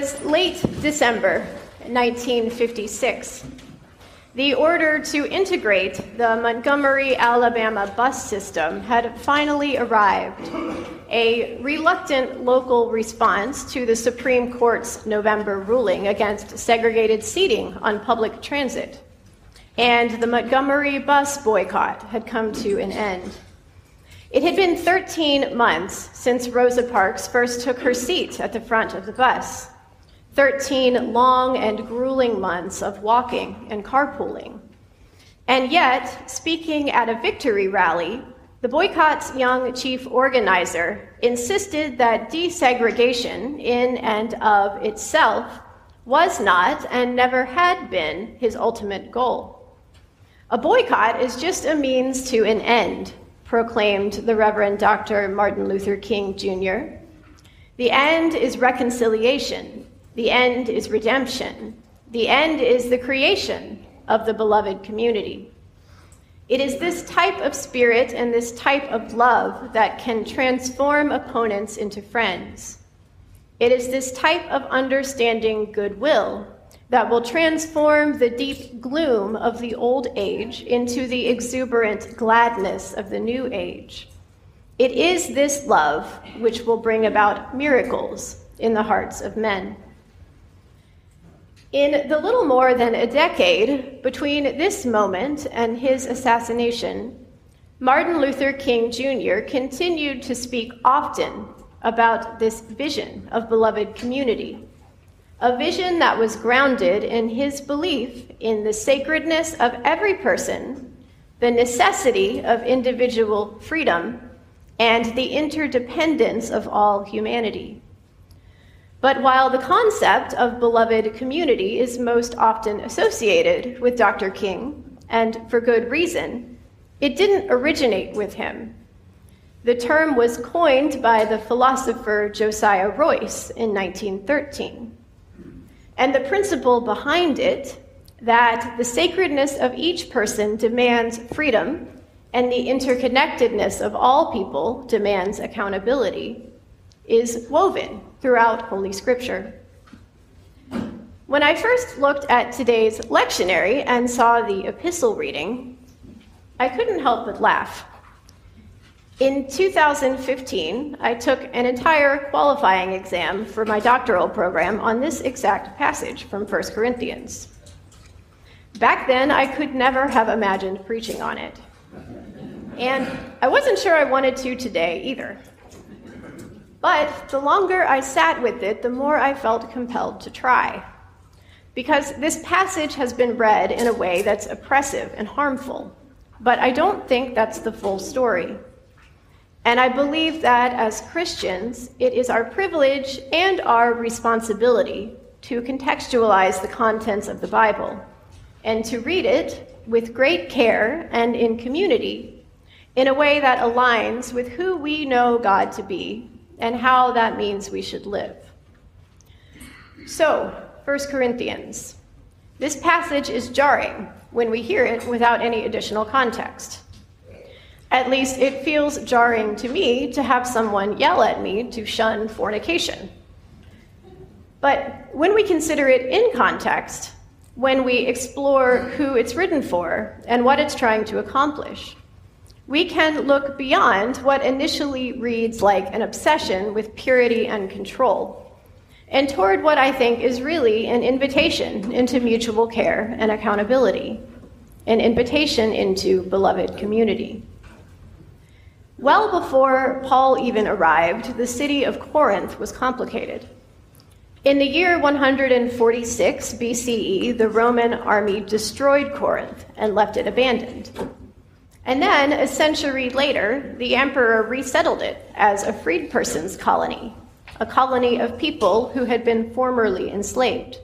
was late December 1956. The order to integrate the Montgomery, Alabama bus system had finally arrived, a reluctant local response to the Supreme Court's November ruling against segregated seating on public transit. And the Montgomery bus boycott had come to an end. It had been 13 months since Rosa Parks first took her seat at the front of the bus. 13 long and grueling months of walking and carpooling. And yet, speaking at a victory rally, the boycott's young chief organizer insisted that desegregation in and of itself was not and never had been his ultimate goal. A boycott is just a means to an end, proclaimed the Reverend Dr. Martin Luther King Jr. The end is reconciliation. The end is redemption. The end is the creation of the beloved community. It is this type of spirit and this type of love that can transform opponents into friends. It is this type of understanding goodwill that will transform the deep gloom of the old age into the exuberant gladness of the new age. It is this love which will bring about miracles in the hearts of men. In the little more than a decade between this moment and his assassination, Martin Luther King Jr. continued to speak often about this vision of beloved community a vision that was grounded in his belief in the sacredness of every person, the necessity of individual freedom, and the interdependence of all humanity. But while the concept of beloved community is most often associated with Dr. King, and for good reason, it didn't originate with him. The term was coined by the philosopher Josiah Royce in 1913 and the principle behind it that the sacredness of each person demands freedom and the interconnectedness of all people demands accountability is woven throughout Holy Scripture. When I first looked at today's lectionary and saw the epistle reading, I couldn't help but laugh. In 2015, I took an entire qualifying exam for my doctoral program on this exact passage from 1 Corinthians. Back then, I could never have imagined preaching on it. And I wasn't sure I wanted to today either. But the longer I sat with it, the more I felt compelled to try. Because this passage has been read in a way that's oppressive and harmful. But I don't think that's the full story. And I believe that as Christians, it is our privilege and our responsibility to contextualize the contents of the Bible and to read it with great care and in community in a way that aligns with who we know God to be and how that means we should live. So, 1 Corinthians. This passage is jarring when we hear it without any additional context. At least it feels jarring to me to have someone yell at me to shun fornication. But when we consider it in context, when we explore who it's written for and what it's trying to accomplish, we can look beyond what initially reads like an obsession with purity and control, and toward what I think is really an invitation into mutual care and accountability, an invitation into beloved community. Well before Paul even arrived, the city of Corinth was complicated. In the year 146 BCE, the Roman army destroyed Corinth and left it abandoned. And then, a century later, the emperor resettled it as a freed person's colony, a colony of people who had been formerly enslaved.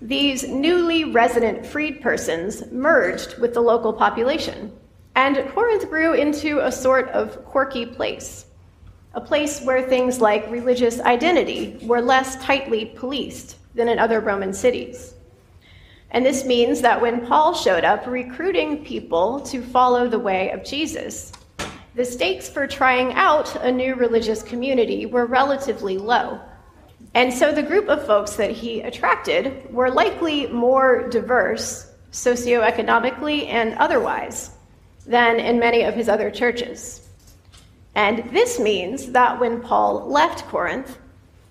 These newly resident freed persons merged with the local population and Corinth grew into a sort of quirky place, a place where things like religious identity were less tightly policed than in other Roman cities. And this means that when Paul showed up recruiting people to follow the way of Jesus, the stakes for trying out a new religious community were relatively low. And so the group of folks that he attracted were likely more diverse socioeconomically and otherwise than in many of his other churches. And this means that when Paul left Corinth,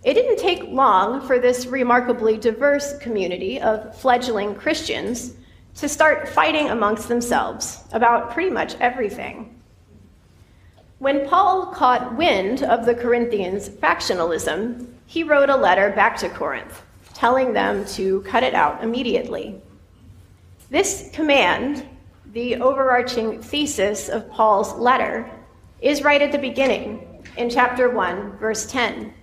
it didn't take long for this remarkably diverse community of fledgling Christians to start fighting amongst themselves about pretty much everything. When Paul caught wind of the Corinthians' factionalism, he wrote a letter back to Corinth, telling them to cut it out immediately. This command, the overarching thesis of Paul's letter, is right at the beginning in chapter 1, verse 10.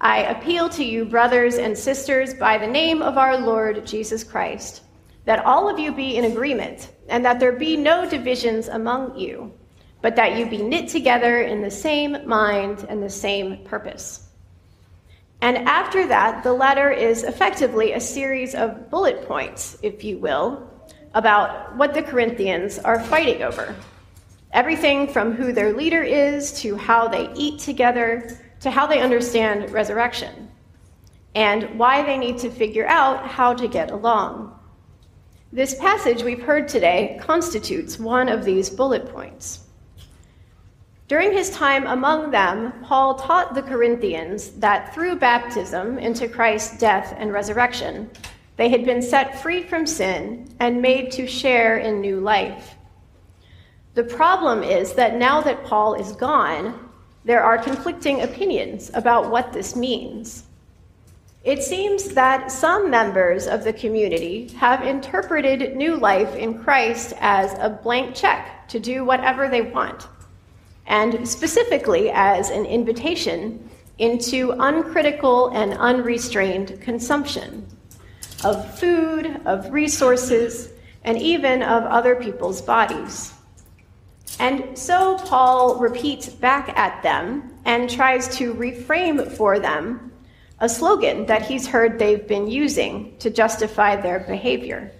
I appeal to you, brothers and sisters, by the name of our Lord Jesus Christ, that all of you be in agreement, and that there be no divisions among you, but that you be knit together in the same mind and the same purpose. And after that, the letter is effectively a series of bullet points, if you will, about what the Corinthians are fighting over. Everything from who their leader is to how they eat together to how they understand resurrection and why they need to figure out how to get along. This passage we've heard today constitutes one of these bullet points. During his time among them, Paul taught the Corinthians that through baptism into Christ's death and resurrection, they had been set free from sin and made to share in new life. The problem is that now that Paul is gone, there are conflicting opinions about what this means. It seems that some members of the community have interpreted new life in Christ as a blank check to do whatever they want and specifically as an invitation into uncritical and unrestrained consumption of food, of resources, and even of other people's bodies. And so Paul repeats back at them and tries to reframe for them a slogan that he's heard they've been using to justify their behavior.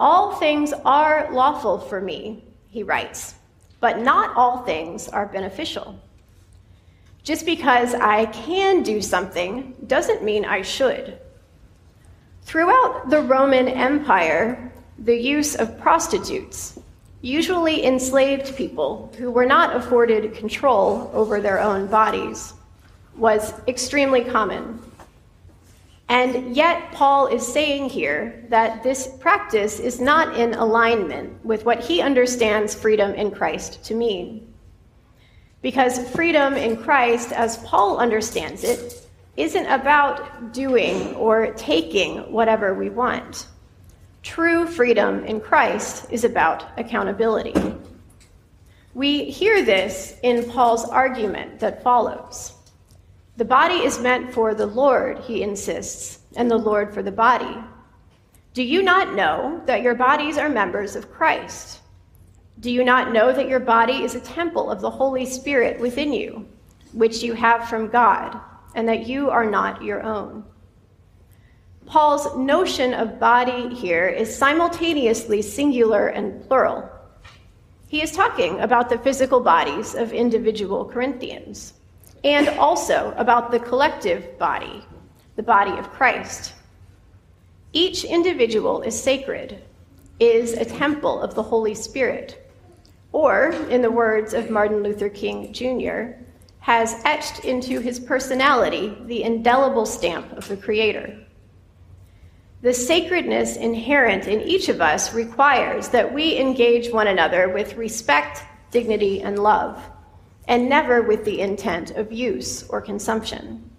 All things are lawful for me, he writes, but not all things are beneficial. Just because I can do something doesn't mean I should. Throughout the Roman Empire, the use of prostitutes, usually enslaved people who were not afforded control over their own bodies, was extremely common. And yet, Paul is saying here that this practice is not in alignment with what he understands freedom in Christ to mean. Because freedom in Christ, as Paul understands it, isn't about doing or taking whatever we want. True freedom in Christ is about accountability. We hear this in Paul's argument that follows. The body is meant for the Lord, he insists, and the Lord for the body. Do you not know that your bodies are members of Christ? Do you not know that your body is a temple of the Holy Spirit within you, which you have from God, and that you are not your own? Paul's notion of body here is simultaneously singular and plural. He is talking about the physical bodies of individual Corinthians and also about the collective body, the body of Christ. Each individual is sacred, is a temple of the Holy Spirit, or, in the words of Martin Luther King Jr., has etched into his personality the indelible stamp of the Creator. The sacredness inherent in each of us requires that we engage one another with respect, dignity, and love and never with the intent of use or consumption.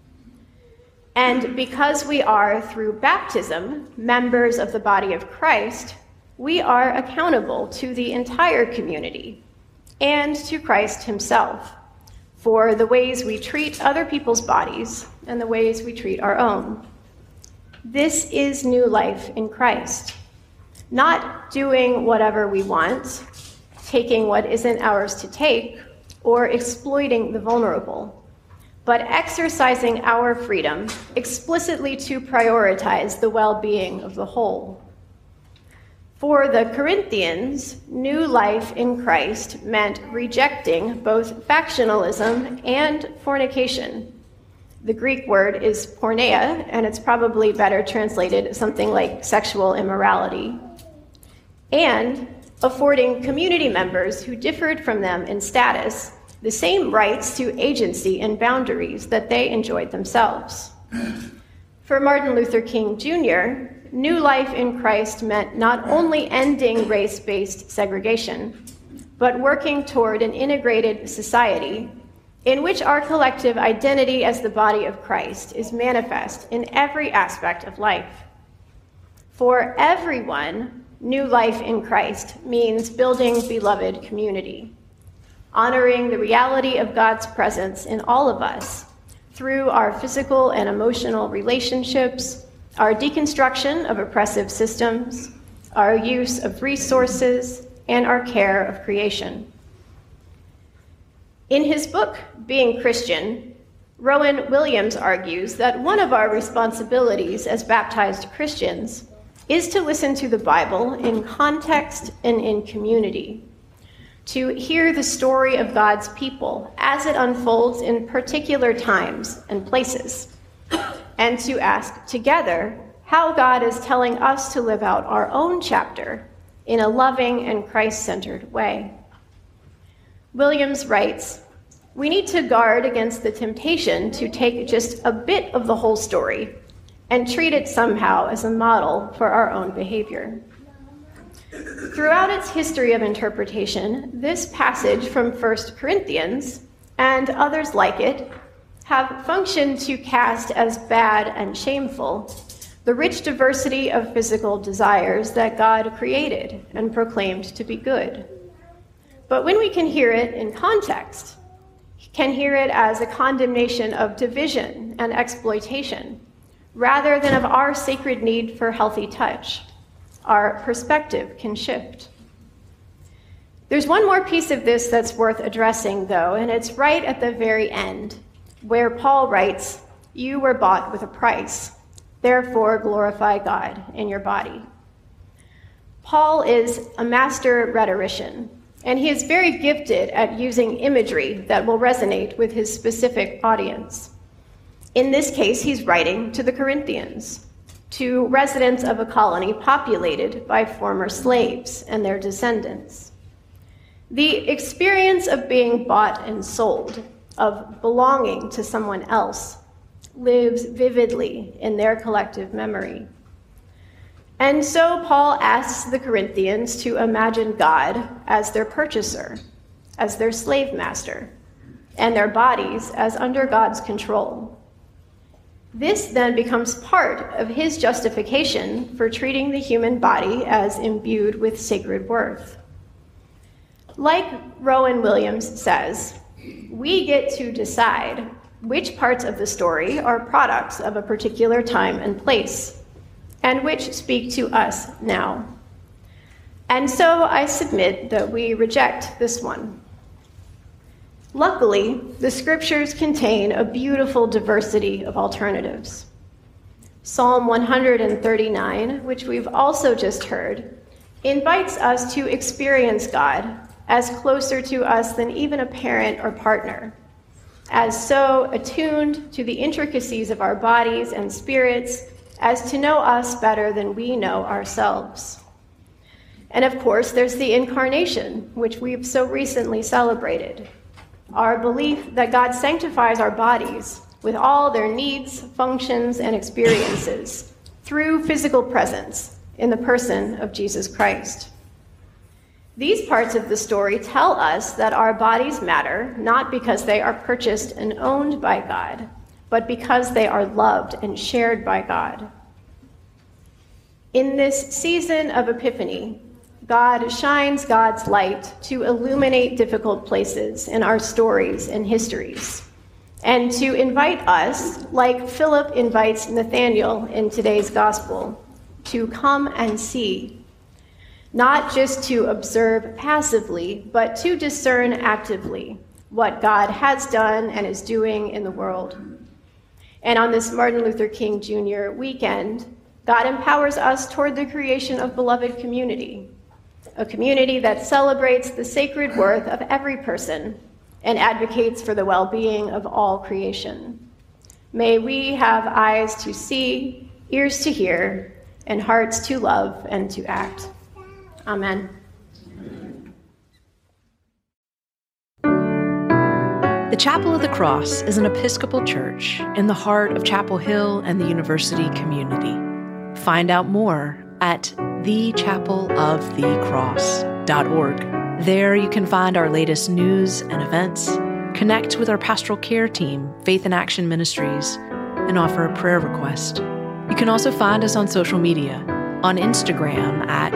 And because we are, through baptism, members of the body of Christ, we are accountable to the entire community and to Christ himself for the ways we treat other people's bodies and the ways we treat our own. This is new life in Christ. Not doing whatever we want, taking what isn't ours to take, or exploiting the vulnerable, but exercising our freedom explicitly to prioritize the well being of the whole. For the Corinthians, new life in Christ meant rejecting both factionalism and fornication, The Greek word is porneia, and it's probably better translated something like sexual immorality. And affording community members who differed from them in status the same rights to agency and boundaries that they enjoyed themselves. For Martin Luther King Jr., new life in Christ meant not only ending race based segregation, but working toward an integrated society in which our collective identity as the body of Christ is manifest in every aspect of life. For everyone, new life in Christ means building beloved community, honoring the reality of God's presence in all of us through our physical and emotional relationships, our deconstruction of oppressive systems, our use of resources, and our care of creation. In his book, Being Christian, Rowan Williams argues that one of our responsibilities as baptized Christians is to listen to the Bible in context and in community to hear the story of God's people as it unfolds in particular times and places, and to ask together how God is telling us to live out our own chapter in a loving and Christ centered way. Williams writes We need to guard against the temptation to take just a bit of the whole story and treat it somehow as a model for our own behavior. Throughout its history of interpretation, this passage from 1 Corinthians and others like it have functioned to cast as bad and shameful the rich diversity of physical desires that God created and proclaimed to be good. But when we can hear it in context, can hear it as a condemnation of division and exploitation, rather than of our sacred need for healthy touch our perspective can shift. There's one more piece of this that's worth addressing, though, and it's right at the very end, where Paul writes, You were bought with a price. Therefore, glorify God in your body. Paul is a master rhetorician, and he is very gifted at using imagery that will resonate with his specific audience. In this case, he's writing to the Corinthians to residents of a colony populated by former slaves and their descendants. The experience of being bought and sold, of belonging to someone else, lives vividly in their collective memory. And so Paul asks the Corinthians to imagine God as their purchaser, as their slave master, and their bodies as under God's control. This then becomes part of his justification for treating the human body as imbued with sacred worth. Like Rowan Williams says, we get to decide which parts of the story are products of a particular time and place, and which speak to us now. And so I submit that we reject this one. Luckily, the scriptures contain a beautiful diversity of alternatives. Psalm 139, which we've also just heard, invites us to experience God as closer to us than even a parent or partner, as so attuned to the intricacies of our bodies and spirits as to know us better than we know ourselves. And of course, there's the incarnation, which we've so recently celebrated our belief that God sanctifies our bodies with all their needs, functions, and experiences through physical presence in the person of Jesus Christ. These parts of the story tell us that our bodies matter not because they are purchased and owned by God, but because they are loved and shared by God. In this season of Epiphany, God shines God's light to illuminate difficult places in our stories and histories, and to invite us, like Philip invites Nathanael in today's gospel, to come and see, not just to observe passively, but to discern actively what God has done and is doing in the world. And on this Martin Luther King Jr. weekend, God empowers us toward the creation of beloved community a community that celebrates the sacred worth of every person and advocates for the well being of all creation. May we have eyes to see, ears to hear, and hearts to love and to act. Amen. Chapel of the Cross is an Episcopal church in the heart of Chapel Hill and the university community. Find out more at thechapelofthecross.org. There you can find our latest news and events, connect with our pastoral care team, Faith in Action Ministries, and offer a prayer request. You can also find us on social media on Instagram at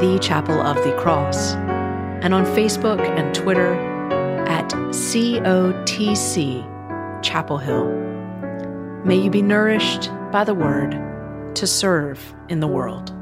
The Chapel of the Cross, and on Facebook and Twitter at COTC Chapel Hill. May you be nourished by the word to serve in the world.